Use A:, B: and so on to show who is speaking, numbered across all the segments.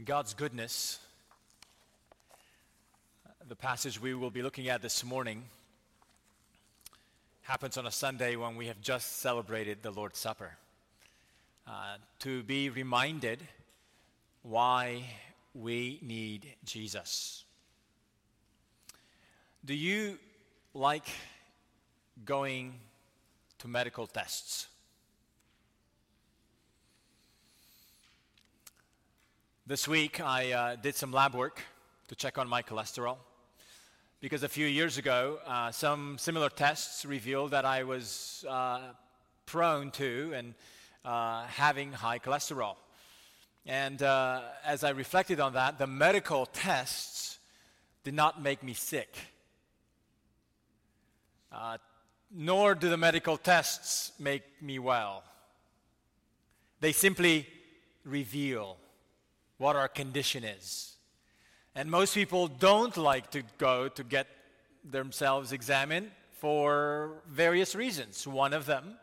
A: In God's goodness, the passage we will be looking at this morning happens on a Sunday when we have just celebrated the Lord's Supper. Uh, to be reminded why we need Jesus. Do you like going to medical tests? This week, I uh, did some lab work to check on my cholesterol because a few years ago, uh, some similar tests revealed that I was uh, prone to and uh, having high cholesterol. And uh, as I reflected on that, the medical tests did not make me sick. Uh, nor do the medical tests make me well. They simply reveal what our condition is. And most people don't like to go to get themselves examined for various reasons. One of them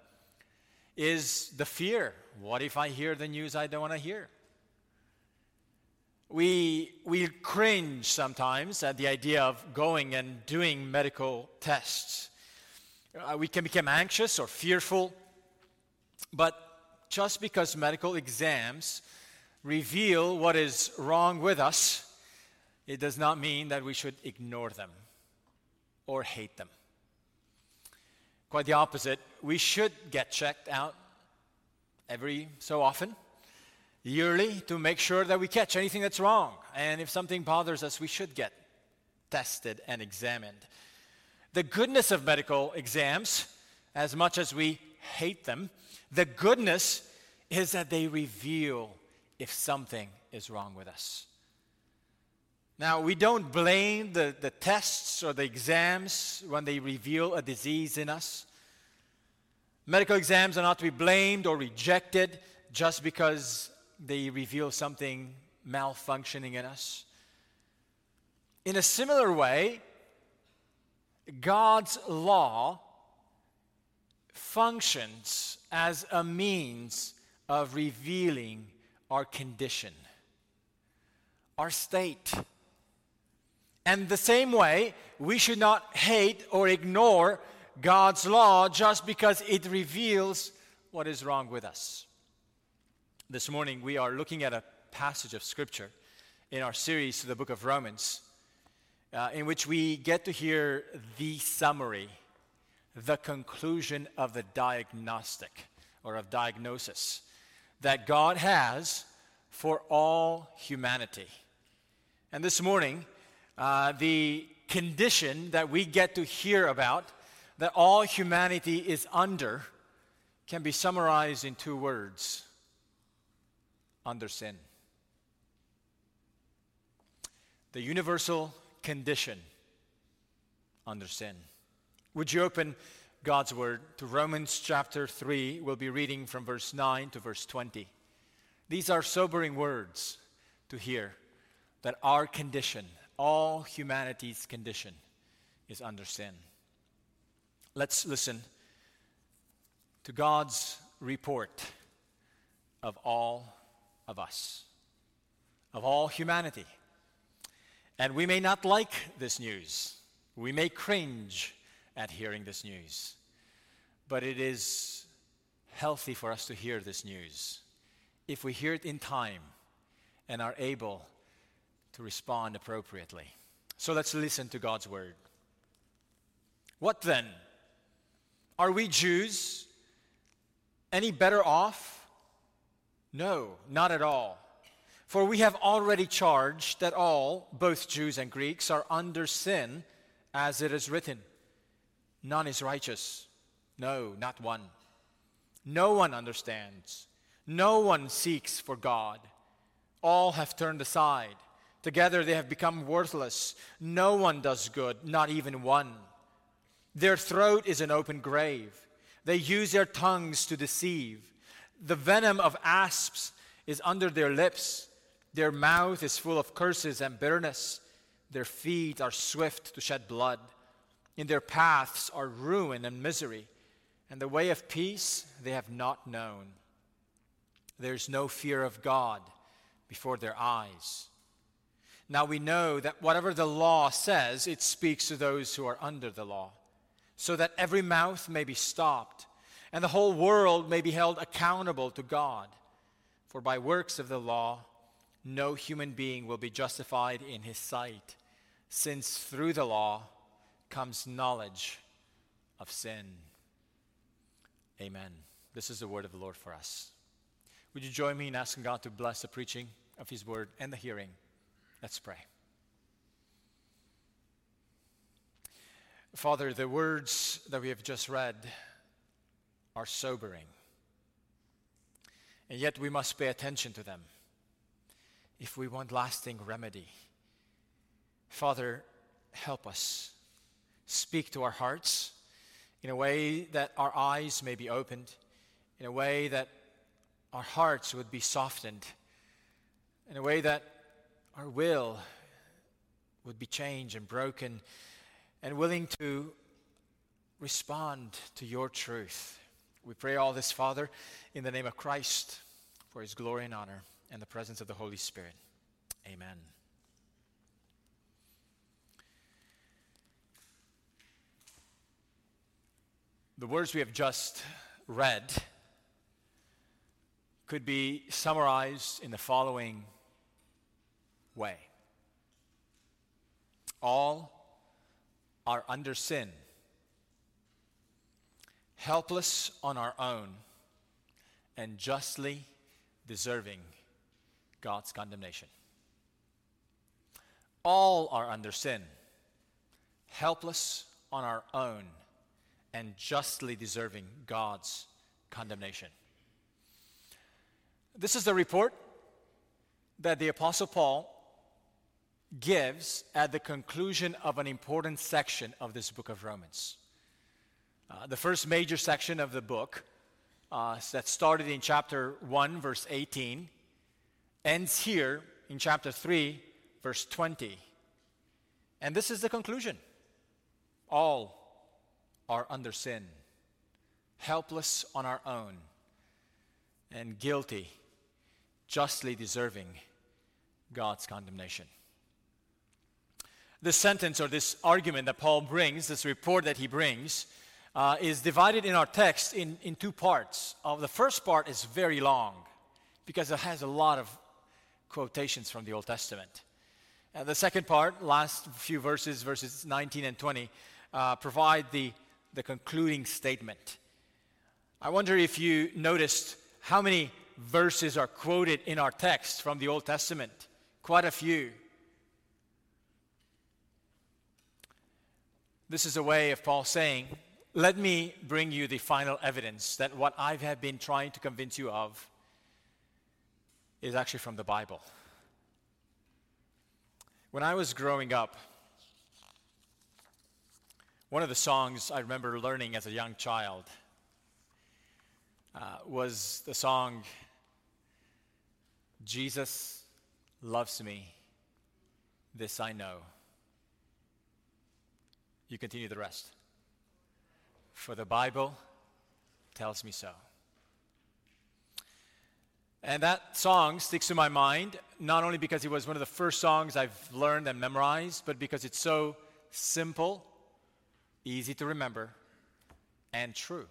A: is the fear what if I hear the news I don't want to hear? We, we cringe sometimes at the idea of going and doing medical tests. Uh, we can become anxious or fearful, but just because medical exams reveal what is wrong with us, it does not mean that we should ignore them or hate them. Quite the opposite. We should get checked out every so often, yearly, to make sure that we catch anything that's wrong. And if something bothers us, we should get tested and examined. The goodness of medical exams, as much as we hate them, the goodness is that they reveal if something is wrong with us. Now, we don't blame the, the tests or the exams when they reveal a disease in us. Medical exams are not to be blamed or rejected just because they reveal something malfunctioning in us. In a similar way, God's law functions as a means of revealing our condition, our state. And the same way, we should not hate or ignore God's law just because it reveals what is wrong with us. This morning, we are looking at a passage of Scripture in our series to the book of Romans, uh, in which we get to hear the summary, the conclusion of the diagnostic or of diagnosis that God has for all humanity. And this morning, uh, the condition that we get to hear about that all humanity is under can be summarized in two words under sin. The universal condition under sin. Would you open God's word to Romans chapter 3? We'll be reading from verse 9 to verse 20. These are sobering words to hear that our condition, all humanity's condition, is under sin. Let's listen to God's report of all of us, of all humanity. And we may not like this news. We may cringe at hearing this news. But it is healthy for us to hear this news if we hear it in time and are able to respond appropriately. So let's listen to God's word. What then? Are we Jews any better off? No, not at all. For we have already charged that all, both Jews and Greeks, are under sin, as it is written. None is righteous. No, not one. No one understands. No one seeks for God. All have turned aside. Together they have become worthless. No one does good, not even one. Their throat is an open grave. They use their tongues to deceive. The venom of asps is under their lips. Their mouth is full of curses and bitterness. Their feet are swift to shed blood. In their paths are ruin and misery and the way of peace they have not known. There's no fear of God before their eyes. Now we know that whatever the law says, it speaks to those who are under the law, so that every mouth may be stopped, and the whole world may be held accountable to God. For by works of the law, no human being will be justified in his sight, since through the law comes knowledge of sin. Amen. This is the word of the Lord for us. Would you join me in asking God to bless the preaching of his word and the hearing? Let's pray. Father, the words that we have just read are sobering. And yet we must pay attention to them if we want lasting remedy. Father, help us. Speak to our hearts in a way that our eyes may be opened, in a way that our hearts would be softened, in a way that our will would be changed and broken and willing to respond to your truth. We pray all this, Father, in the name of Christ, for his glory and honor and the presence of the Holy Spirit. Amen. The words we have just read could be summarized in the following way All are under sin, helpless on our own, and justly deserving God's condemnation. All are under sin, helpless on our own, and justly deserving God's condemnation. This is the report that the Apostle Paul gives at the conclusion of an important section of this book of Romans. Uh, the first major section of the book, uh, that started in chapter 1, verse 18, ends here in chapter 3, verse 20. And this is the conclusion all are under sin, helpless on our own, and guilty, justly deserving God's condemnation. This sentence or this argument that Paul brings, this report that he brings, uh, is divided in our text in, in two parts. Uh, the first part is very long because it has a lot of quotations from the Old Testament. Uh, the second part, last few verses, verses 19 and 20, uh, provide the, the concluding statement. I wonder if you noticed how many verses are quoted in our text from the Old Testament. Quite a few. This is a way of Paul saying, Let me bring you the final evidence that what I have been trying to convince you of is actually from the Bible. When I was growing up, one of the songs I remember learning as a young child uh, was the song, Jesus loves me, this I know. You continue the rest. For the Bible tells me so. And that song sticks to my mind, not only because it was one of the first songs I've learned and memorized, but because it's so simple, easy to remember, and true.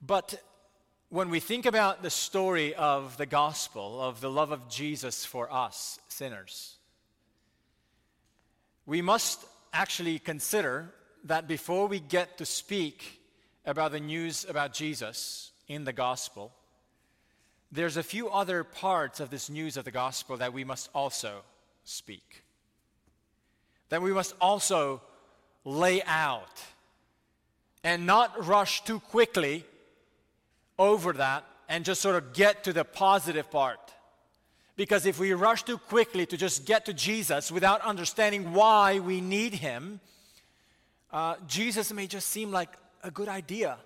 A: But when we think about the story of the gospel, of the love of Jesus for us sinners, we must actually consider that before we get to speak about the news about Jesus in the gospel, there's a few other parts of this news of the gospel that we must also speak. That we must also lay out and not rush too quickly over that and just sort of get to the positive part. Because if we rush too quickly to just get to Jesus without understanding why we need Him, uh, Jesus may just seem like a good idea,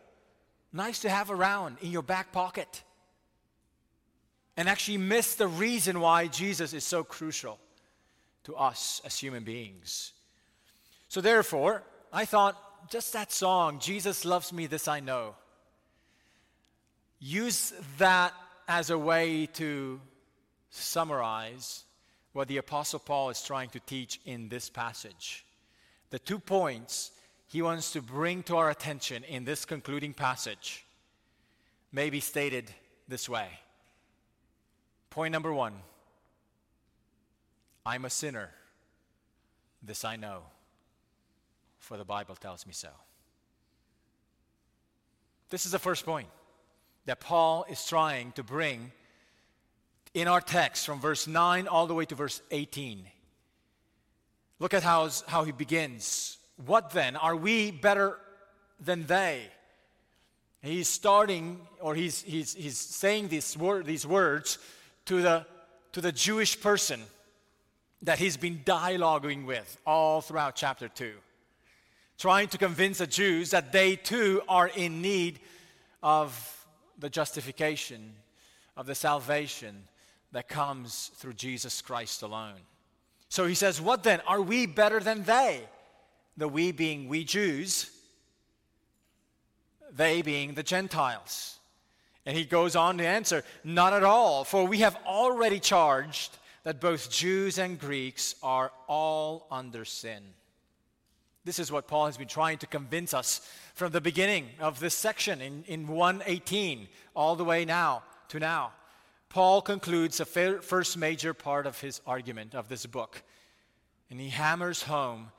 A: nice to have around in your back pocket, and actually miss the reason why Jesus is so crucial to us as human beings. So, therefore, I thought just that song, Jesus Loves Me, This I Know, use that as a way to summarize what the Apostle Paul is trying to teach in this passage. The two points he wants to bring to our attention in this concluding passage may be stated this way. Point number one I'm a sinner. This I know, for the Bible tells me so. This is the first point that Paul is trying to bring in our text from verse 9 all the way to verse 18. Look at how, how he begins. What then? Are we better than they? He's starting, or he's, he's, he's saying these, word, these words to the, to the Jewish person that he's been dialoguing with all throughout chapter 2, trying to convince the Jews that they too are in need of the justification, of the salvation that comes through Jesus Christ alone. So he says, What then? Are we better than they? The we being we Jews, they being the Gentiles. And he goes on to answer, Not at all, for we have already charged that both Jews and Greeks are all under sin. This is what Paul has been trying to convince us from the beginning of this section in, in 118 all the way now to now. Paul concludes the first major part of his argument of this book, and he hammers home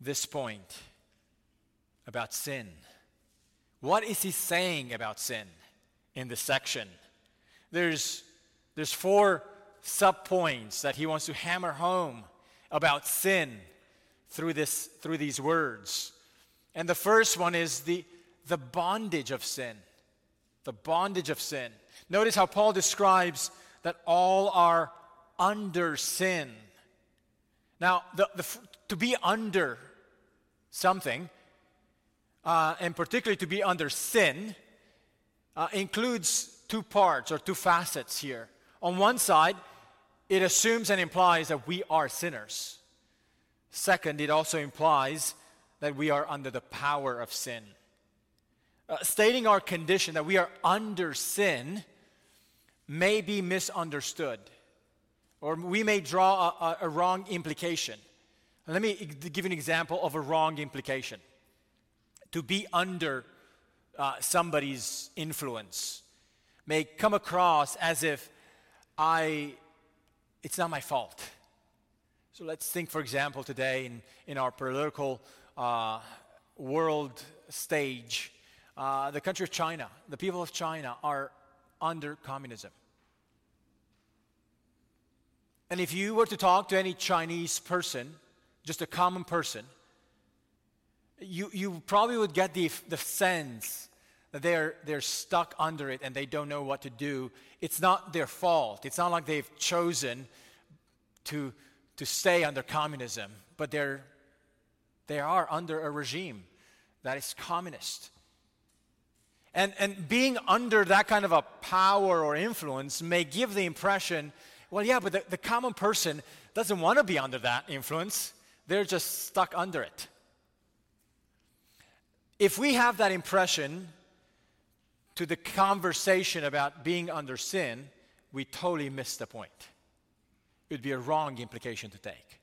A: this point about sin. What is he saying about sin in this section? There's, there's four subpoints that he wants to hammer home about sin through, this, through these words. And the first one is the, the bondage of sin. The bondage of sin. Notice how Paul describes that all are under sin. Now, the, the, to be under something, uh, and particularly to be under sin, uh, includes two parts or two facets here. On one side, it assumes and implies that we are sinners. Second, it also implies that we are under the power of sin. Uh, stating our condition that we are under sin may be misunderstood, or we may draw a, a, a wrong implication. Let me give an example of a wrong implication. To be under uh, somebody's influence may come across as if I it's not my fault. So let's think, for example, today in, in our political uh, world stage, uh, the country of China, the people of China are under communism. And if you were to talk to any Chinese person, just a common person, you, you probably would get the, the sense they're, they're stuck under it and they don't know what to do. It's not their fault. It's not like they've chosen to, to stay under communism, but they're, they are under a regime that is communist. And, and being under that kind of a power or influence may give the impression well, yeah, but the, the common person doesn't want to be under that influence, they're just stuck under it. If we have that impression, to the conversation about being under sin, we totally miss the point. It would be a wrong implication to take.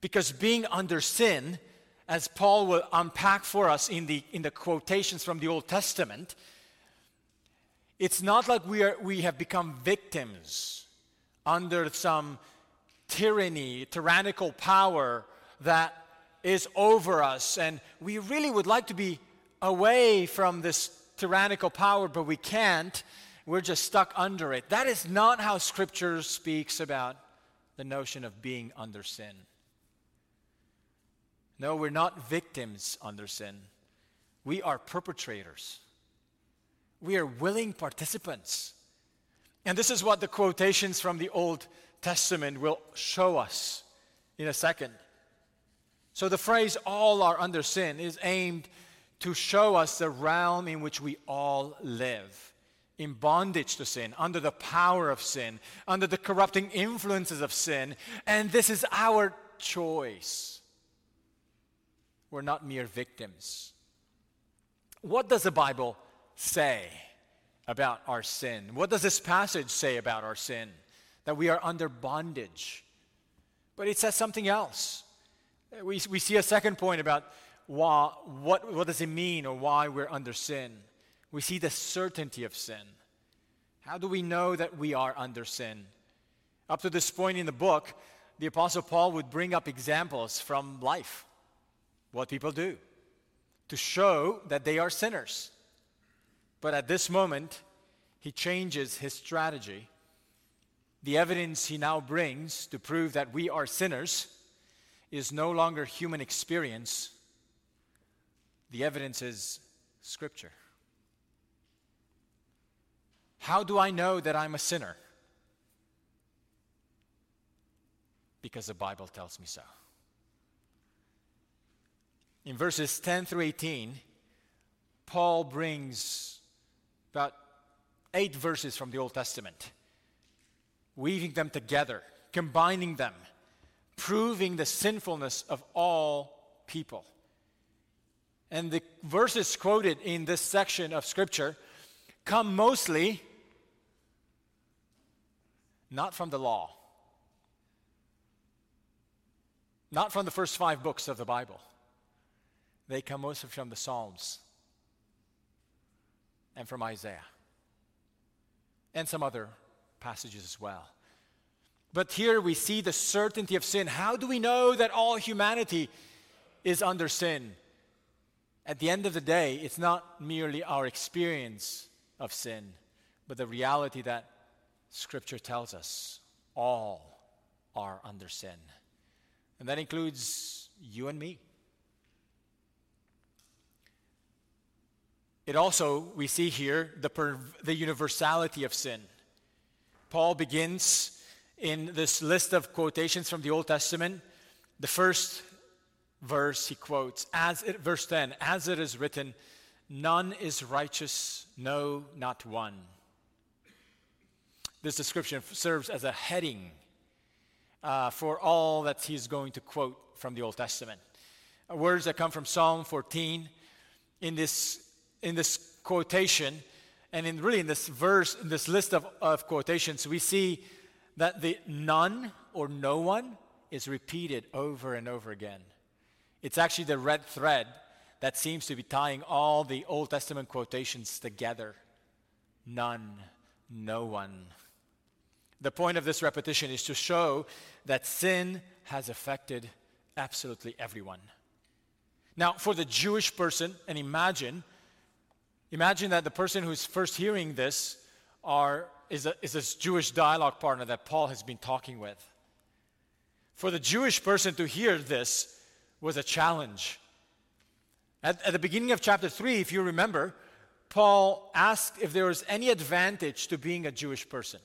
A: Because being under sin, as Paul will unpack for us in the, in the quotations from the Old Testament, it's not like we, are, we have become victims under some tyranny, tyrannical power that is over us. And we really would like to be away from this tyrannical power, but we can't. We're just stuck under it. That is not how Scripture speaks about the notion of being under sin. No, we're not victims under sin. We are perpetrators. We are willing participants. And this is what the quotations from the Old Testament will show us in a second. So the phrase, all are under sin, is aimed to show us the realm in which we all live in bondage to sin, under the power of sin, under the corrupting influences of sin, and this is our choice. We're not mere victims. What does the Bible say about our sin. What does this passage say about our sin? That we are under bondage. But it says something else. We, we see a second point about why, what, what does it mean or why we're under sin. We see the certainty of sin. How do we know that we are under sin? Up to this point in the book, the Apostle Paul would bring up examples from life, what people do, to show that they are sinners. But at this moment, he changes his strategy. The evidence he now brings to prove that we are sinners is no longer human experience, the evidence is Scripture. How do I know that I'm a sinner? Because the Bible tells me so. In verses 10 through 18, Paul brings about eight verses from the Old Testament, weaving them together, combining them, proving the sinfulness of all people. And the verses quoted in this section of Scripture come mostly not from the law, not from the first five books of the Bible. They come mostly from the Psalms and from Isaiah and some other passages as well. But here we see the certainty of sin. How do we know that all humanity is under sin? At the end of the day, it's not merely our experience of sin, but the reality that Scripture tells us all are under sin. And that includes you and me. It also, we see here, the, per, the universality of sin. Paul begins in this list of quotations from the Old Testament. The first verse he quotes, as it, verse 10, as it is written, none is righteous, no, not one. This description serves as a heading uh, for all that he's going to quote from the Old Testament. Uh, words that come from Psalm 14 in this, in this quotation, and in really in this verse, in this list of, of quotations, we see that the none or no one is repeated over and over again. It's actually the red thread that seems to be tying all the Old Testament quotations together. None, no one. The point of this repetition is to show that sin has affected absolutely everyone. Now, for the Jewish person, and imagine, imagine that the person who's first hearing this are, is, a, is this Jewish dialogue partner that Paul has been talking with. For the Jewish person to hear this, was a challenge. At, at the beginning of chapter 3, if you remember, Paul asked if there was any advantage to being a Jewish person.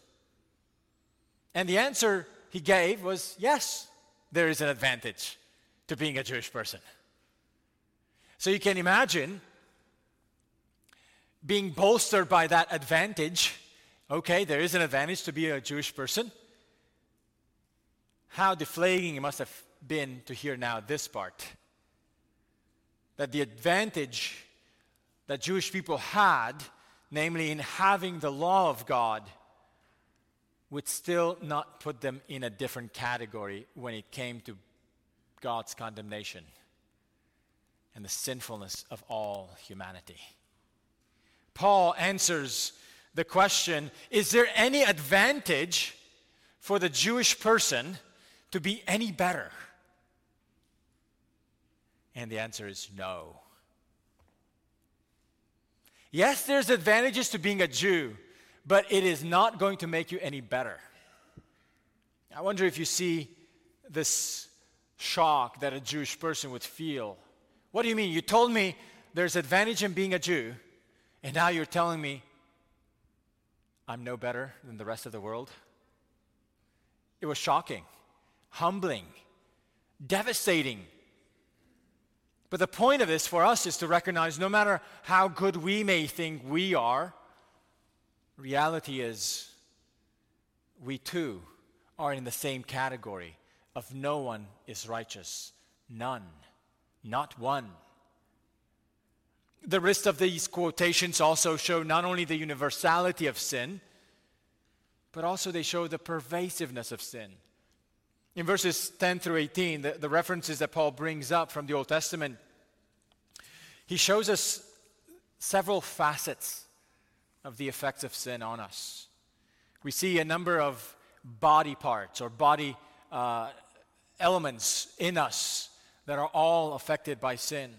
A: And the answer he gave was yes, there is an advantage to being a Jewish person. So you can imagine being bolstered by that advantage. Okay, there is an advantage to be a Jewish person. How deflating it must have been to hear now this part that the advantage that Jewish people had, namely in having the law of God, would still not put them in a different category when it came to God's condemnation and the sinfulness of all humanity. Paul answers the question Is there any advantage for the Jewish person to be any better? And the answer is no. Yes, there's advantages to being a Jew, but it is not going to make you any better. I wonder if you see this shock that a Jewish person would feel. What do you mean? You told me there's advantage in being a Jew, and now you're telling me I'm no better than the rest of the world? It was shocking, humbling, devastating. But the point of this for us is to recognize no matter how good we may think we are, reality is we too are in the same category of no one is righteous. None. Not one. The rest of these quotations also show not only the universality of sin, but also they show the pervasiveness of sin. In verses 10 through 18, the, the references that Paul brings up from the Old Testament, he shows us several facets of the effects of sin on us. We see a number of body parts or body uh, elements in us that are all affected by sin.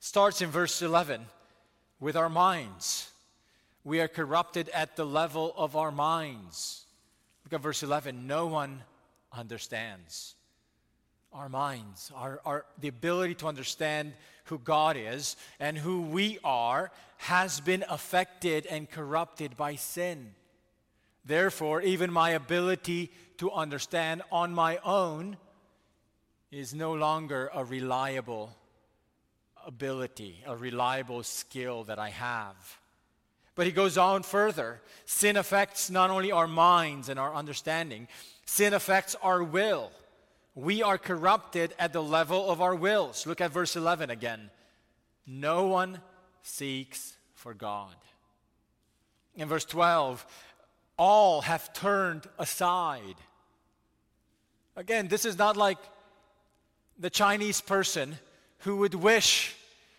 A: Starts in verse 11 with our minds. We are corrupted at the level of our minds. Look at verse 11. No one understands. Our minds, our, our, the ability to understand who God is and who we are, has been affected and corrupted by sin. Therefore, even my ability to understand on my own is no longer a reliable ability, a reliable skill that I have. But he goes on further. Sin affects not only our minds and our understanding, sin affects our will. We are corrupted at the level of our wills. Look at verse 11 again. No one seeks for God. In verse 12, all have turned aside. Again, this is not like the Chinese person who would wish,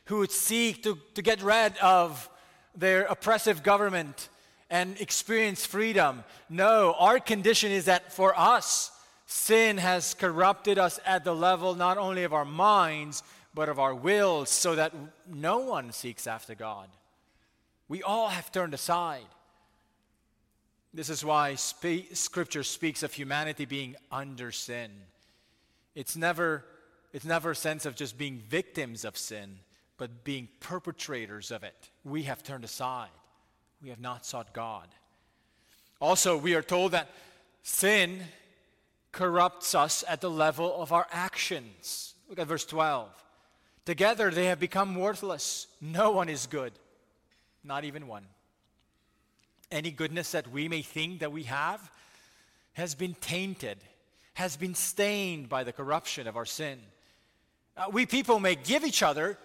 A: who would seek to, to get rid of their oppressive government and experience freedom. No, our condition is that for us, sin has corrupted us at the level not only of our minds, but of our wills, so that no one seeks after God. We all have turned aside. This is why spe- Scripture speaks of humanity being under sin. It's never, it's never a sense of just being victims of sin, but being perpetrators of it. We have turned aside, we have not sought God. Also, we are told that sin corrupts us at the level of our actions. Look at verse 12. Together they have become worthless. No one is good, not even one. Any goodness that we may think that we have has been tainted, has been stained by the corruption of our sin. Uh, we people may give each other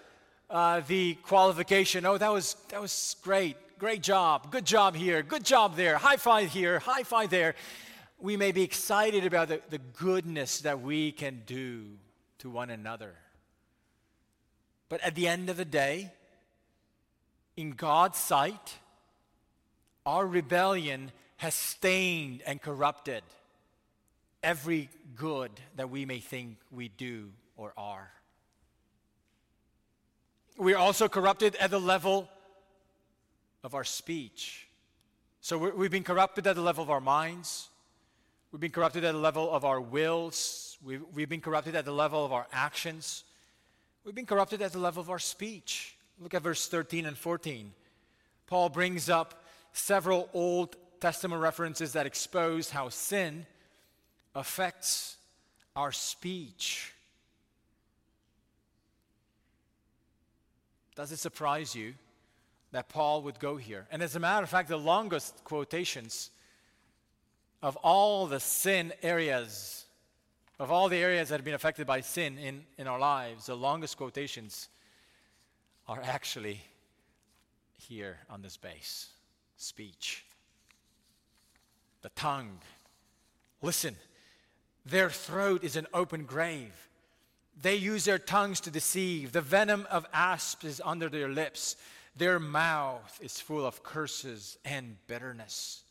A: uh, the qualification oh, that was, that was great, great job, good job here, good job there, high five here, high five there. We may be excited about the, the goodness that we can do to one another. But at the end of the day, in God's sight, our rebellion has stained and corrupted every good that we may think we do or are. We are also corrupted at the level of our speech. So we've been corrupted at the level of our minds. We've been corrupted at the level of our wills. We've, we've been corrupted at the level of our actions. We've been corrupted at the level of our speech. Look at verse 13 and 14. Paul brings up several Old Testament references that expose how sin affects our speech. Does it surprise you that Paul would go here? And as a matter of fact, the longest quotations of all the sin areas, of all the areas that have been affected by sin in, in our lives, the longest quotations are actually here on this base speech. The tongue. Listen, their throat is an open grave. They use their tongues to deceive. The venom of asps is under their lips. Their mouth is full of curses and bitterness.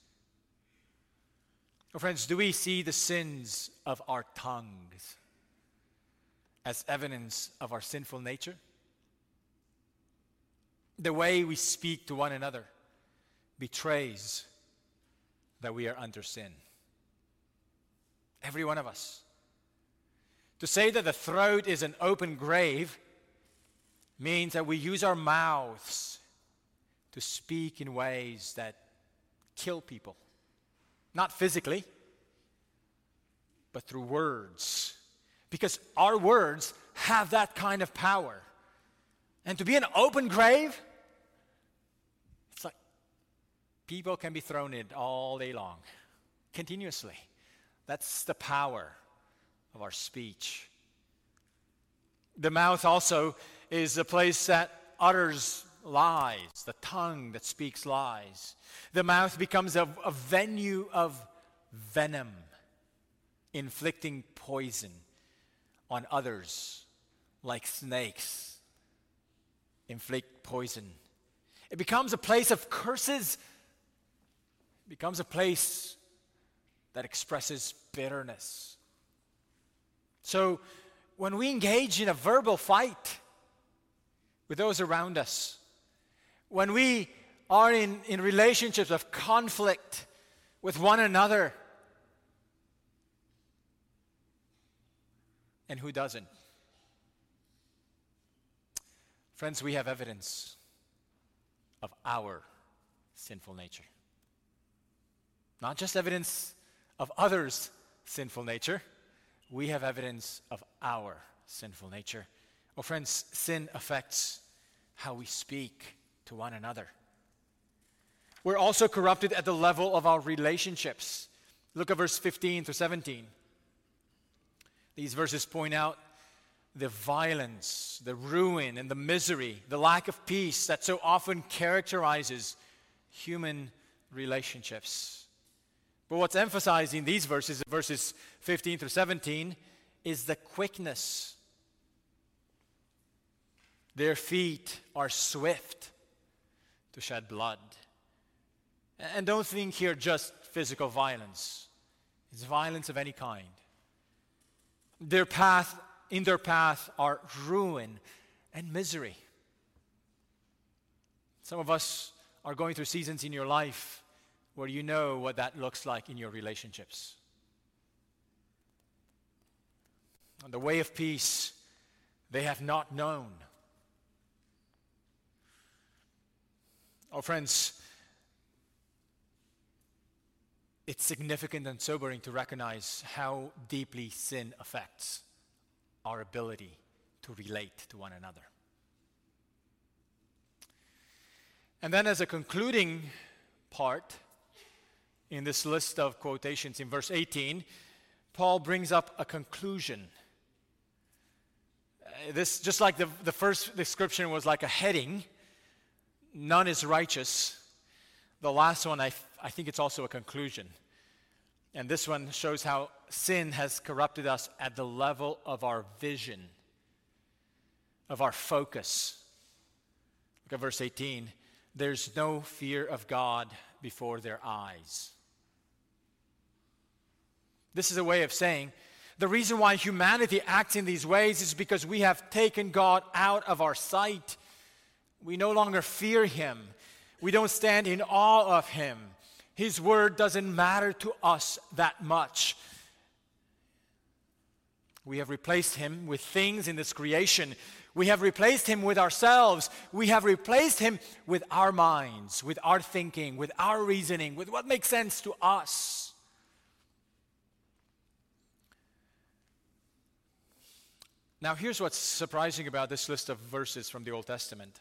A: Oh, friends, do we see the sins of our tongues as evidence of our sinful nature? The way we speak to one another betrays that we are under sin. Every one of us. To say that the throat is an open grave means that we use our mouths to speak in ways that kill people. Not physically, but through words. Because our words have that kind of power. And to be an open grave, it's like People can be thrown in all day long, continuously. That's the power of our speech. The mouth also is a place that utters lies, the tongue that speaks lies. The mouth becomes a, a venue of venom, inflicting poison on others like snakes inflict poison. It becomes a place of curses. It becomes a place that expresses bitterness. So, when we engage in a verbal fight with those around us, when we are in, in relationships of conflict with one another, and who doesn't? Friends, we have evidence of our sinful nature. Not just evidence of others' sinful nature, we have evidence of our sinful nature. Oh, friends, sin affects how we speak to one another. We're also corrupted at the level of our relationships. Look at verse 15 to 17. These verses point out the violence, the ruin, and the misery, the lack of peace that so often characterizes human relationships. But what's emphasized in these verses, verses 15 through 17, is the quickness. Their feet are swift to shed blood. And don't think here just physical violence, it's violence of any kind. Their path, in their path, are ruin and misery. Some of us are going through seasons in your life where you know what that looks like in your relationships. On the way of peace, they have not known. Oh, friends, it's significant and sobering to recognize how deeply sin affects our ability to relate to one another. And then, as a concluding part, in this list of quotations in verse 18, Paul brings up a conclusion. Uh, this, just like the, the first description was like a heading, none is righteous. The last one, I, I think it's also a conclusion. And this one shows how sin has corrupted us at the level of our vision, of our focus. Look at verse 18. There's no fear of God before their eyes. This is a way of saying the reason why humanity acts in these ways is because we have taken God out of our sight. We no longer fear Him, we don't stand in awe of Him. His word doesn't matter to us that much. We have replaced Him with things in this creation. We have replaced Him with ourselves. We have replaced Him with our minds, with our thinking, with our reasoning, with what makes sense to us. Now, here's what's surprising about this list of verses from the Old Testament.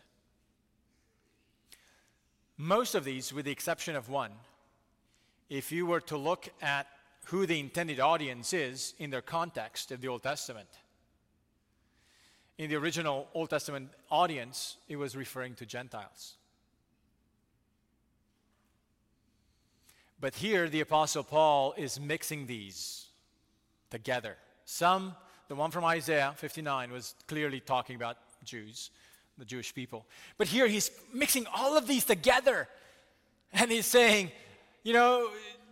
A: Most of these, with the exception of one, if you were to look at who the intended audience is in their context of the Old Testament, in the original Old Testament audience, it was referring to Gentiles. But here, the Apostle Paul is mixing these together. Some the one from Isaiah 59 was clearly talking about Jews, the Jewish people. But here he's mixing all of these together. And he's saying, you know,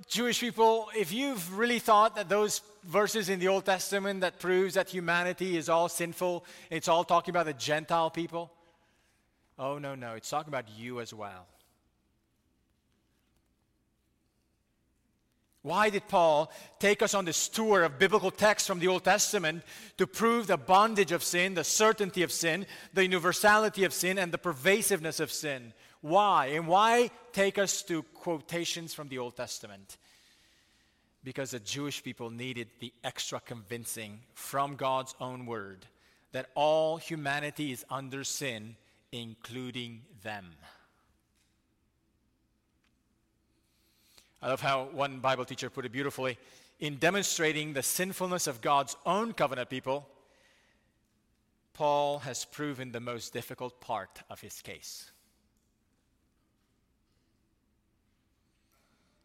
A: Jewish people, if you've really thought that those verses in the Old Testament that proves that humanity is all sinful, it's all talking about the Gentile people. Oh, no, no, it's talking about you as well. Why did Paul take us on this tour of biblical texts from the Old Testament to prove the bondage of sin, the certainty of sin, the universality of sin, and the pervasiveness of sin? Why? And why take us to quotations from the Old Testament? Because the Jewish people needed the extra convincing from God's own word that all humanity is under sin, including them. I love how one Bible teacher put it beautifully in demonstrating the sinfulness of God's own covenant people, Paul has proven the most difficult part of his case.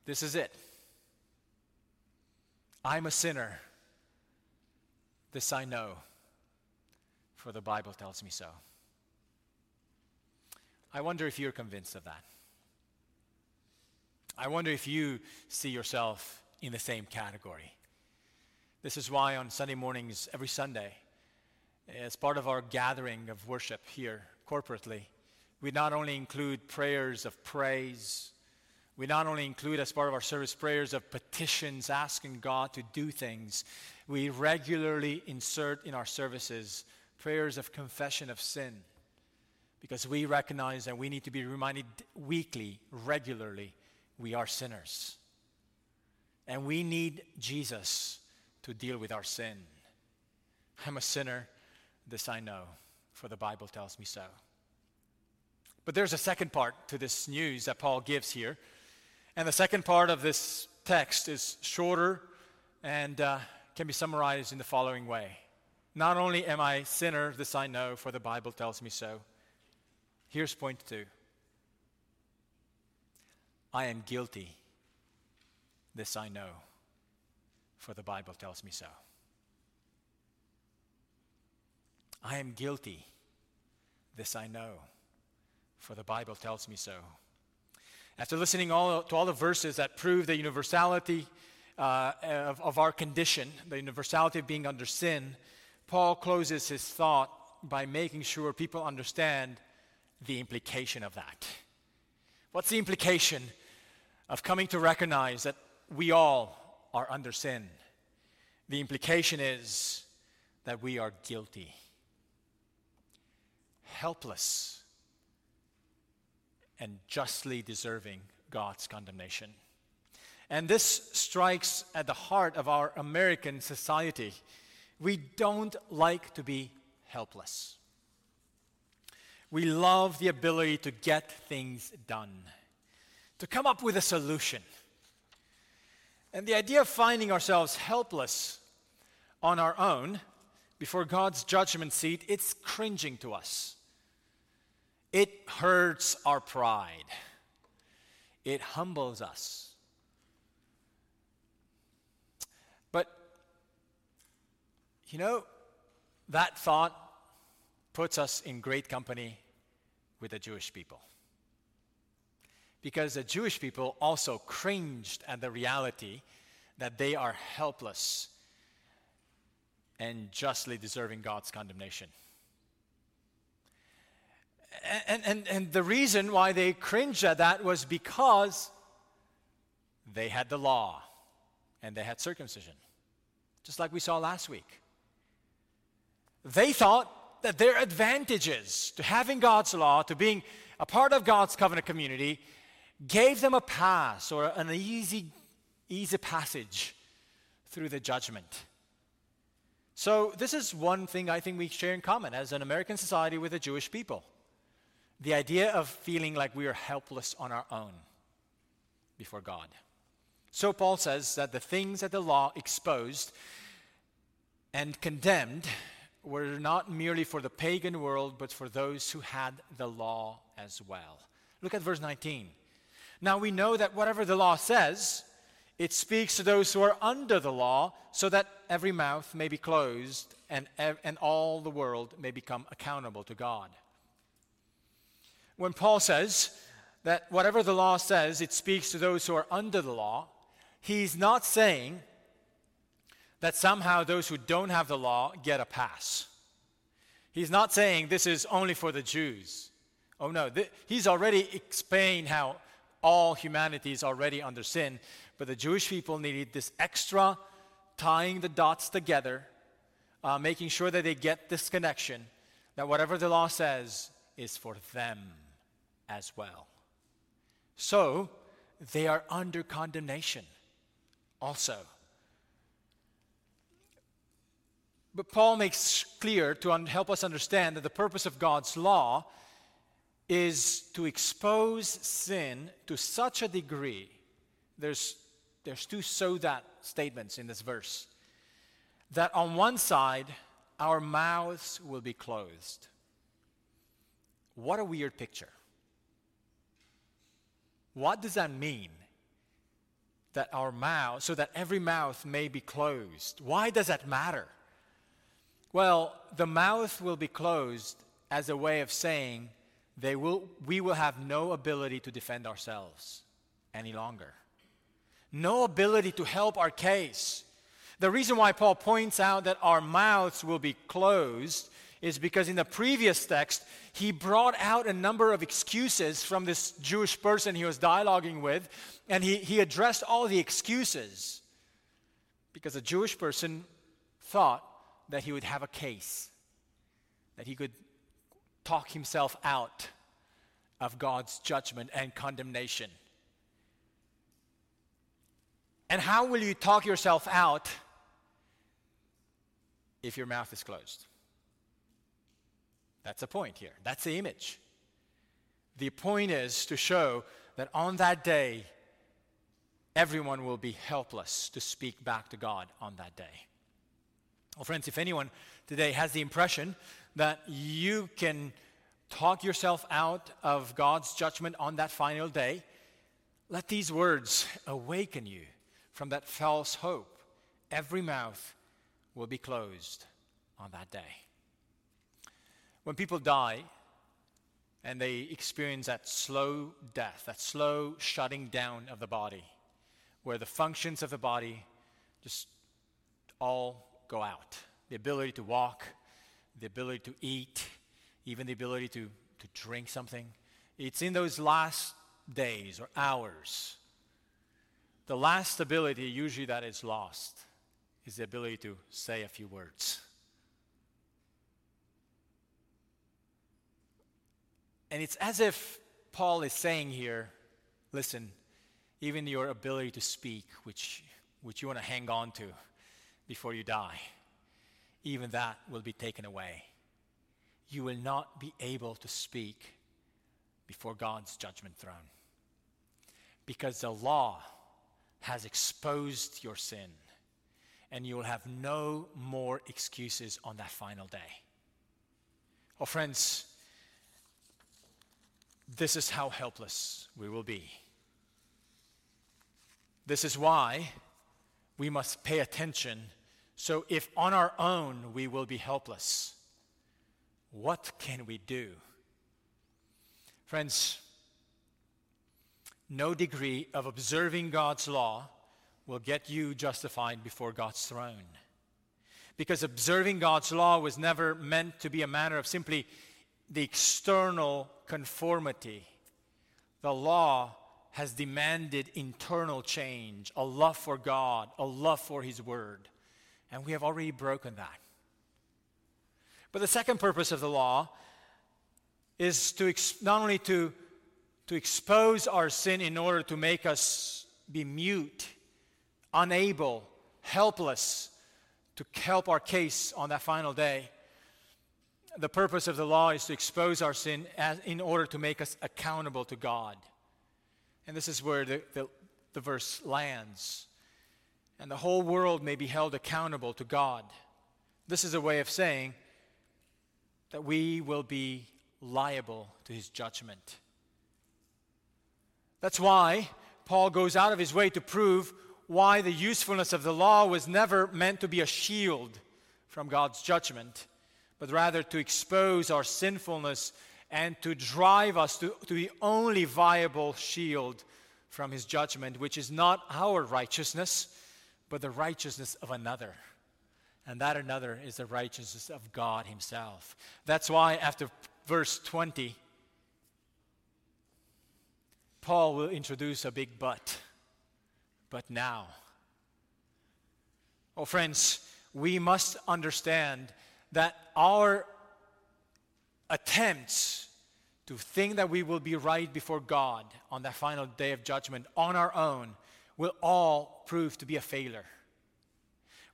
A: This is it. I'm a sinner. This I know, for the Bible tells me so. I wonder if you're convinced of that. I wonder if you see yourself in the same category. This is why on Sunday mornings, every Sunday, as part of our gathering of worship here corporately, we not only include prayers of praise, we not only include as part of our service prayers of petitions asking God to do things, we regularly insert in our services prayers of confession of sin because we recognize that we need to be reminded weekly, regularly, we are sinners. And we need Jesus to deal with our sin. I'm a sinner, this I know, for the Bible tells me so. But there's a second part to this news that Paul gives here. And the second part of this text is shorter and uh, can be summarized in the following way Not only am I sinner, this I know, for the Bible tells me so. Here's point two I am guilty. This I know, for the Bible tells me so. I am guilty. This I know, for the Bible tells me so. After listening all, to all the verses that prove the universality uh, of, of our condition, the universality of being under sin, Paul closes his thought by making sure people understand the implication of that. What's the implication of coming to recognize that we all are under sin. The implication is that we are guilty, helpless, and justly deserving God's condemnation. And this strikes at the heart of our American society. We don't like to be helpless. We love the ability to get things done to come up with a solution. And the idea of finding ourselves helpless on our own before God's judgment seat, it's cringing to us. It hurts our pride. It humbles us. But, you know, that thought puts us in great company with the Jewish people because the Jewish people also cringed at the reality that they are helpless and justly deserving God's condemnation. And, and, and the reason why they cringed at that was because they had the law and they had circumcision, just like we saw last week. They thought that their advantages to having God's law, to being a part of God's covenant community, gave them a pass or an easy, easy passage through the judgment. So, this is one thing I think we share in common as an American society with the Jewish people the idea of feeling like we are helpless on our own before God. So, Paul says that the things that the law exposed and condemned were not merely for the pagan world, but for those who had the law as well. Look at verse 19. Now we know that whatever the law says, it speaks to those who are under the law, so that every mouth may be closed and, and all the world may become accountable to God. When Paul says that whatever the law says, it speaks to those who are under the law, he's not saying that somehow those who don't have the law get a pass. He's not saying this is only for the Jews. Oh no, th- he's already explained how all humanity is already under sin. But the Jewish people needed this extra tying the dots together, uh, making sure that they get this connection, that whatever the law says is for them as well. So, they are under condemnation also. But Paul makes clear to un- help us understand that the purpose of God's law is to expose sin to such a degree. There's, there's two so that statements in this verse. That on one side, our mouths will be closed. What a weird picture. What does that mean? that our mouth, so that every mouth may be closed. Why does that matter? Well, the mouth will be closed as a way of saying they will, we will have no ability to defend ourselves any longer, no ability to help our case. The reason why Paul points out that our mouths will be closed is because in the previous text, he brought out a number of excuses from this Jewish person he was dialoguing with, and he, he addressed all the excuses because a Jewish person thought that he would have a case, that he could talk himself out of God's judgment and condemnation. And how will you talk yourself out if your mouth is closed? That's the point here. That's the image. The point is to show that on that day, everyone will be helpless to speak back to God on that day. Well, friends, if anyone today has the impression that you can talk yourself out of God's judgment on that final day, let these words awaken you from that false hope. Every mouth will be closed on that day. When people die and they experience that slow death, that slow shutting down of the body, where the functions of the body just all go out the ability to walk, the ability to eat, even the ability to, to drink something. It's in those last days or hours. The last ability, usually, that is lost is the ability to say a few words. And it's as if Paul is saying here listen, even your ability to speak, which, which you want to hang on to before you die, even that will be taken away. You will not be able to speak before God's judgment throne. Because the law has exposed your sin, and you will have no more excuses on that final day. Oh, friends, this is how helpless we will be. This is why we must pay attention. So, if on our own we will be helpless, what can we do? Friends, no degree of observing God's law will get you justified before God's throne. Because observing God's law was never meant to be a matter of simply the external conformity. The law has demanded internal change, a love for God, a love for His Word. And we have already broken that. But the second purpose of the law is to ex- not only to, to expose our sin in order to make us be mute, unable, helpless to help our case on that final day, the purpose of the law is to expose our sin as, in order to make us accountable to God. And this is where the, the, the verse lands. And the whole world may be held accountable to God. This is a way of saying that we will be liable to his judgment. That's why Paul goes out of his way to prove why the usefulness of the law was never meant to be a shield from God's judgment but rather to expose our sinfulness and to drive us to, to the only viable shield from his judgment, which is not our righteousness, but the righteousness of another. And that another is the righteousness of God himself. That's why, after verse 20, Paul will introduce a big but. But now. Oh, friends, we must understand that our attempts to think that we will be right before God on that final day of judgment on our own will all prove to be a failure.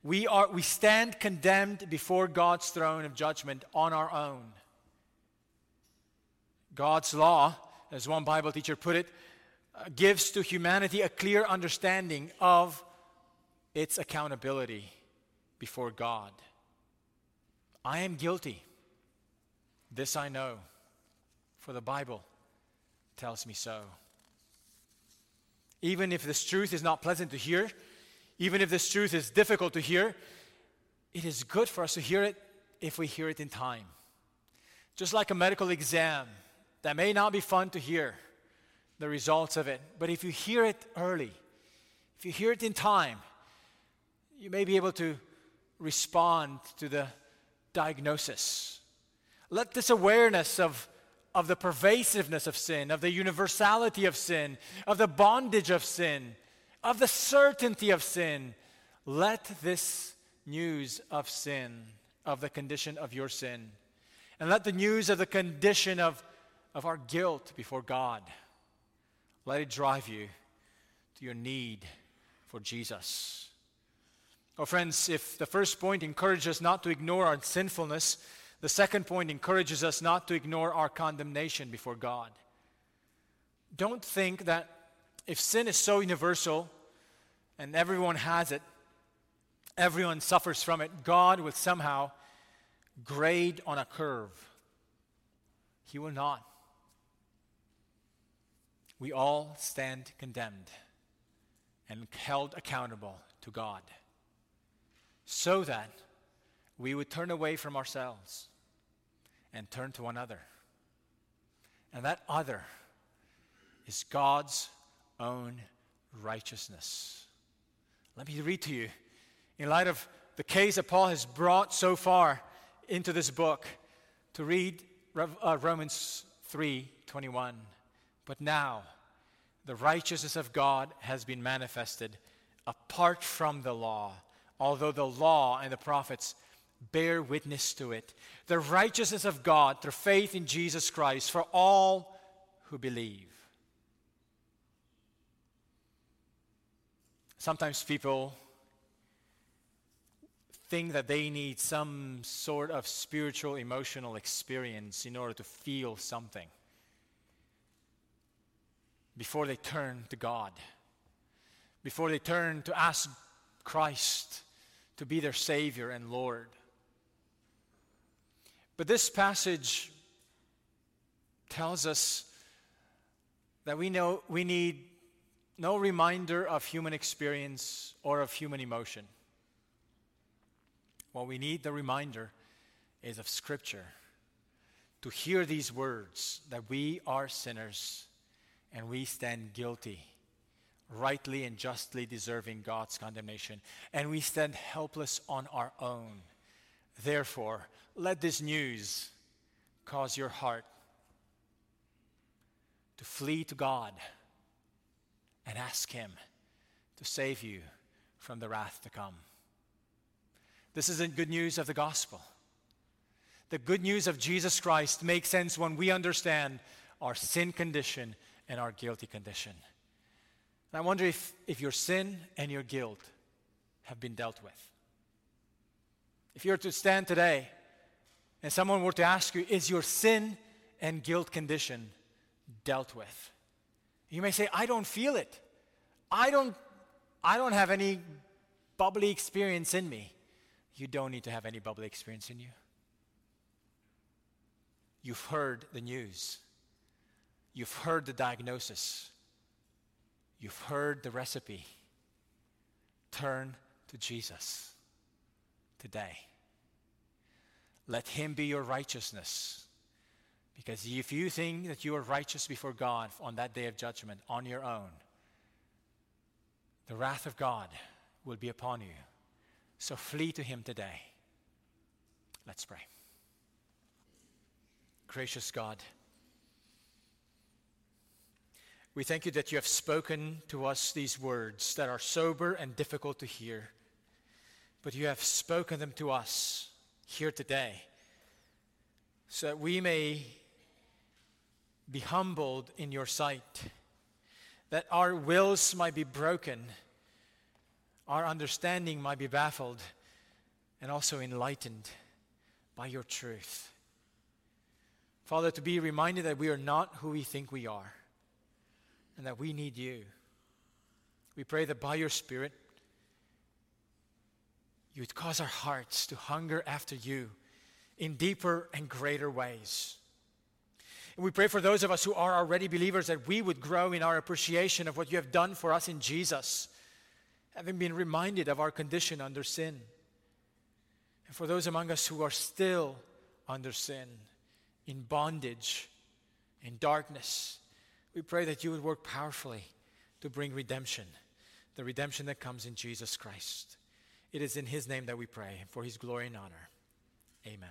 A: We, are, we stand condemned before God's throne of judgment on our own. God's law, as one Bible teacher put it, uh, gives to humanity a clear understanding of its accountability before God. I am guilty. This I know, for the Bible tells me so. Even if this truth is not pleasant to hear, even if this truth is difficult to hear, it is good for us to hear it if we hear it in time. Just like a medical exam that may not be fun to hear the results of it, but if you hear it early, if you hear it in time, you may be able to respond to the diagnosis. Let this awareness of, of the pervasiveness of sin, of the universality of sin, of the bondage of sin, of the certainty of sin, let this news of sin, of the condition of your sin, and let the news of the condition of, of our guilt before God, let it drive you to your need for Jesus. Oh, friends, if the first point encourages us not to ignore our sinfulness, the second point encourages us not to ignore our condemnation before God. Don't think that if sin is so universal and everyone has it, everyone suffers from it, God will somehow grade on a curve. He will not. We all stand condemned and held accountable to God so that we would turn away from ourselves and turn to another. And that other is God's own righteousness. Let me read to you, in light of the case that Paul has brought so far into this book, to read uh, Romans 3 21. But now, the righteousness of God has been manifested apart from the law, although the law and the prophets bear witness to it. The righteousness of God through faith in Jesus Christ for all who believe. Sometimes people think that they need some sort of spiritual, emotional experience in order to feel something before they turn to God, before they turn to ask Christ to be their Savior and Lord. But this passage tells us that we know we need no reminder of human experience or of human emotion. What we need the reminder is of Scripture to hear these words that we are sinners and we stand guilty, rightly and justly deserving God's condemnation, and we stand helpless on our own. Therefore, let this news cause your heart to flee to God and ask Him to save you from the wrath to come. This isn't good news of the gospel. The good news of Jesus Christ makes sense when we understand our sin condition and our guilty condition. And I wonder if, if your sin and your guilt have been dealt with. If you were to stand today and someone were to ask you, Is your sin and guilt condition dealt with? You may say, I don't feel it. I don't, I don't have any bubbly experience in me. You don't need to have any bubbly experience in you. You've heard the news. You've heard the diagnosis. You've heard the recipe. Turn to Jesus today. Let Him be your righteousness. Because if you think that you are righteous before God on that day of judgment on your own, the wrath of God will be upon you. So flee to Him today. Let's pray. Gracious God, we thank you that you have spoken to us these words that are sober and difficult to hear, but you have spoken them to us here today so that we may be humbled in your sight, that our wills might be broken, our understanding might be baffled, and also enlightened by your truth. Father, to be reminded that we are not who we think we are and that we need you. We pray that by your Spirit, you would cause our hearts to hunger after you in deeper and greater ways. And we pray for those of us who are already believers that we would grow in our appreciation of what you have done for us in Jesus, having been reminded of our condition under sin. And for those among us who are still under sin, in bondage, in darkness, we pray that you would work powerfully to bring redemption, the redemption that comes in Jesus Christ. It is in his name that we pray, for his glory and honor. Amen.